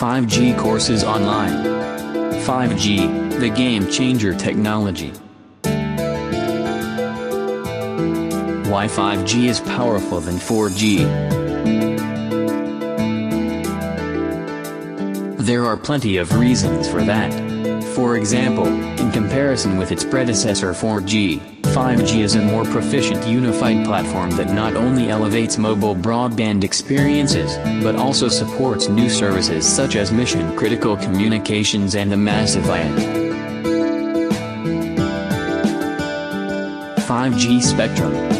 5G courses online. 5G, the game changer technology. Why 5G is powerful than 4G. There are plenty of reasons for that. For example, in comparison with its predecessor 4G, 5G is a more proficient unified platform that not only elevates mobile broadband experiences, but also supports new services such as mission-critical communications and the massive IoT. 5G Spectrum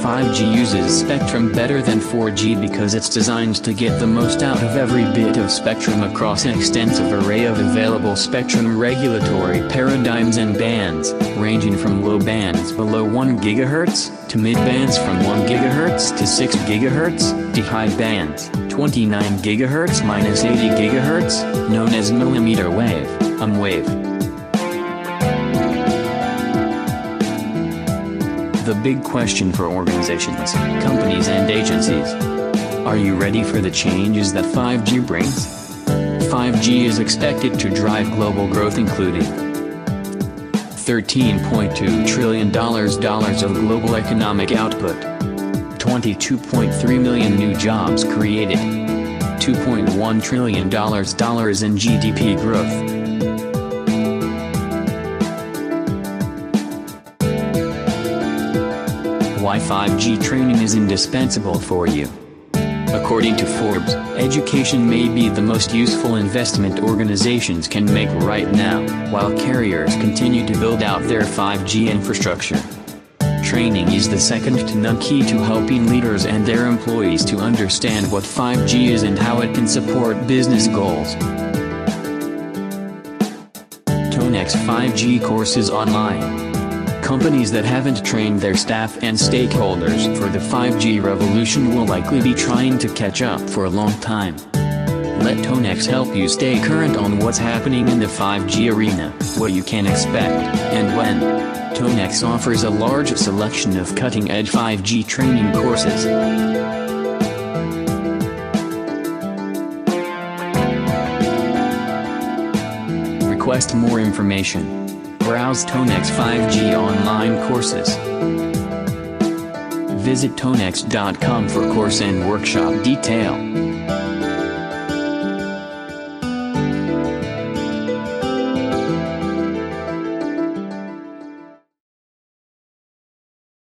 5G uses spectrum better than 4G because it's designed to get the most out of every bit of spectrum across an extensive array of available spectrum regulatory paradigms and bands, ranging from low bands below 1 GHz, to mid bands from 1 GHz to 6 GHz, to high bands, 29 GHz minus 80 GHz, known as millimeter wave, um wave. The big question for organizations, companies and agencies. Are you ready for the changes that 5G brings? 5G is expected to drive global growth including $13.2 trillion of global economic output, 22.3 million new jobs created, $2.1 trillion in GDP growth. Why 5G training is indispensable for you. According to Forbes, education may be the most useful investment organizations can make right now, while carriers continue to build out their 5G infrastructure. Training is the second to none key to helping leaders and their employees to understand what 5G is and how it can support business goals. Tonex 5G courses online companies that haven't trained their staff and stakeholders for the 5G revolution will likely be trying to catch up for a long time. Let Tonex help you stay current on what's happening in the 5G arena, what you can expect, and when. Tonex offers a large selection of cutting-edge 5G training courses. Request more information browse Tonex 5G online courses. Visit tonex.com for course and workshop detail.